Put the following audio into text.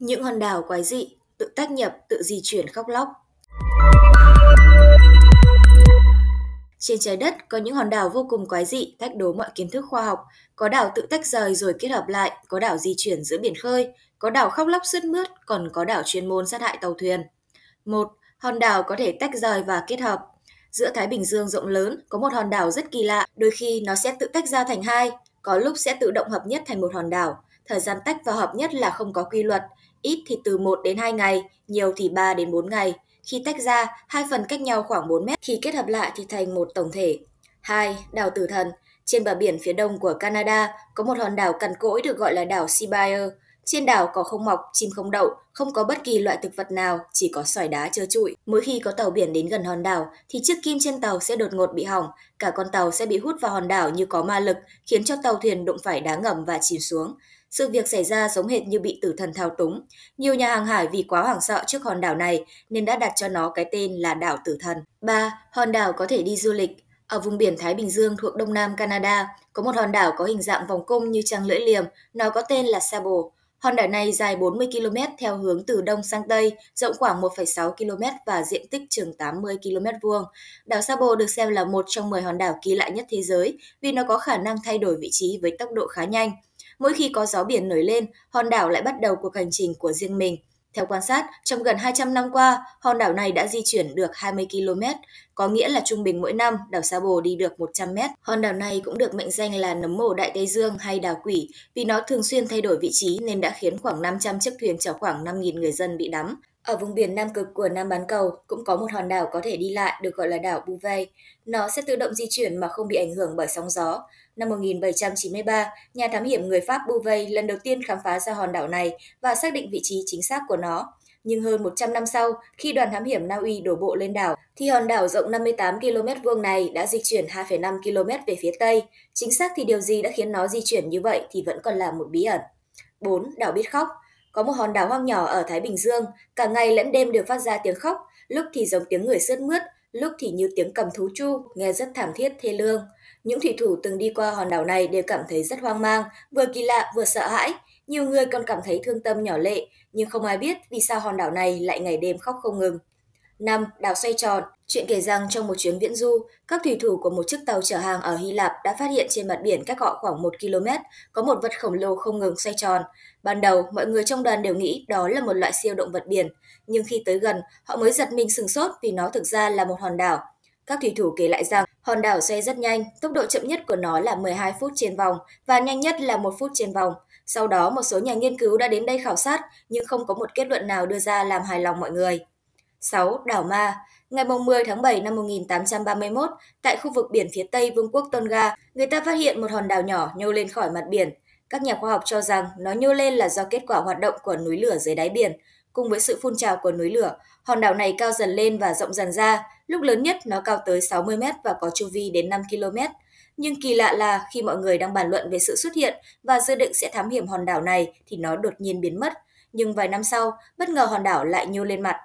Những hòn đảo quái dị, tự tách nhập, tự di chuyển khóc lóc. Trên trái đất có những hòn đảo vô cùng quái dị, thách đố mọi kiến thức khoa học. Có đảo tự tách rời rồi kết hợp lại, có đảo di chuyển giữa biển khơi, có đảo khóc lóc sướt mướt, còn có đảo chuyên môn sát hại tàu thuyền. Một, Hòn đảo có thể tách rời và kết hợp. Giữa Thái Bình Dương rộng lớn có một hòn đảo rất kỳ lạ, đôi khi nó sẽ tự tách ra thành hai, có lúc sẽ tự động hợp nhất thành một hòn đảo. Thời gian tách và hợp nhất là không có quy luật, ít thì từ 1 đến 2 ngày, nhiều thì 3 đến 4 ngày. Khi tách ra, hai phần cách nhau khoảng 4 mét, khi kết hợp lại thì thành một tổng thể. 2. Đảo Tử Thần Trên bờ biển phía đông của Canada có một hòn đảo cằn cỗi được gọi là đảo Seabair. Trên đảo có không mọc, chim không đậu, không có bất kỳ loại thực vật nào, chỉ có sỏi đá trơ trụi. Mỗi khi có tàu biển đến gần hòn đảo thì chiếc kim trên tàu sẽ đột ngột bị hỏng, cả con tàu sẽ bị hút vào hòn đảo như có ma lực, khiến cho tàu thuyền đụng phải đá ngầm và chìm xuống. Sự việc xảy ra giống hệt như bị tử thần thao túng. Nhiều nhà hàng hải vì quá hoảng sợ trước hòn đảo này nên đã đặt cho nó cái tên là đảo tử thần. 3. Hòn đảo có thể đi du lịch. Ở vùng biển Thái Bình Dương thuộc đông nam Canada, có một hòn đảo có hình dạng vòng cung như trăng lưỡi liềm, nó có tên là Sable. Hòn đảo này dài 40 km theo hướng từ đông sang tây, rộng khoảng 1,6 km và diện tích chừng 80 km vuông. Đảo Sabo được xem là một trong 10 hòn đảo kỳ lạ nhất thế giới vì nó có khả năng thay đổi vị trí với tốc độ khá nhanh. Mỗi khi có gió biển nổi lên, hòn đảo lại bắt đầu cuộc hành trình của riêng mình. Theo quan sát, trong gần 200 năm qua, hòn đảo này đã di chuyển được 20 km, có nghĩa là trung bình mỗi năm đảo Sa Bồ đi được 100 mét. Hòn đảo này cũng được mệnh danh là nấm mồ Đại Tây Dương hay đảo quỷ vì nó thường xuyên thay đổi vị trí nên đã khiến khoảng 500 chiếc thuyền chở khoảng 5.000 người dân bị đắm. Ở vùng biển Nam Cực của Nam bán cầu cũng có một hòn đảo có thể đi lại được gọi là đảo Bouvet. Nó sẽ tự động di chuyển mà không bị ảnh hưởng bởi sóng gió. Năm 1793, nhà thám hiểm người Pháp Bouvet lần đầu tiên khám phá ra hòn đảo này và xác định vị trí chính xác của nó. Nhưng hơn 100 năm sau, khi đoàn thám hiểm Na Uy đổ bộ lên đảo, thì hòn đảo rộng 58 km vuông này đã di chuyển 2,5 km về phía tây. Chính xác thì điều gì đã khiến nó di chuyển như vậy thì vẫn còn là một bí ẩn. 4. Đảo biết khóc có một hòn đảo hoang nhỏ ở Thái Bình Dương, cả ngày lẫn đêm đều phát ra tiếng khóc, lúc thì giống tiếng người sướt mướt, lúc thì như tiếng cầm thú chu, nghe rất thảm thiết thê lương. Những thủy thủ từng đi qua hòn đảo này đều cảm thấy rất hoang mang, vừa kỳ lạ vừa sợ hãi. Nhiều người còn cảm thấy thương tâm nhỏ lệ, nhưng không ai biết vì sao hòn đảo này lại ngày đêm khóc không ngừng. 5. Đảo xoay tròn Chuyện kể rằng trong một chuyến viễn du, các thủy thủ của một chiếc tàu chở hàng ở Hy Lạp đã phát hiện trên mặt biển cách họ khoảng 1 km có một vật khổng lồ không ngừng xoay tròn. Ban đầu, mọi người trong đoàn đều nghĩ đó là một loại siêu động vật biển, nhưng khi tới gần, họ mới giật mình sừng sốt vì nó thực ra là một hòn đảo. Các thủy thủ kể lại rằng hòn đảo xoay rất nhanh, tốc độ chậm nhất của nó là 12 phút trên vòng và nhanh nhất là 1 phút trên vòng. Sau đó, một số nhà nghiên cứu đã đến đây khảo sát nhưng không có một kết luận nào đưa ra làm hài lòng mọi người. 6. Đảo Ma Ngày 10 tháng 7 năm 1831, tại khu vực biển phía tây Vương quốc Tonga, người ta phát hiện một hòn đảo nhỏ nhô lên khỏi mặt biển. Các nhà khoa học cho rằng nó nhô lên là do kết quả hoạt động của núi lửa dưới đáy biển. Cùng với sự phun trào của núi lửa, hòn đảo này cao dần lên và rộng dần ra. Lúc lớn nhất nó cao tới 60 mét và có chu vi đến 5 km. Nhưng kỳ lạ là khi mọi người đang bàn luận về sự xuất hiện và dự định sẽ thám hiểm hòn đảo này thì nó đột nhiên biến mất. Nhưng vài năm sau, bất ngờ hòn đảo lại nhô lên mặt.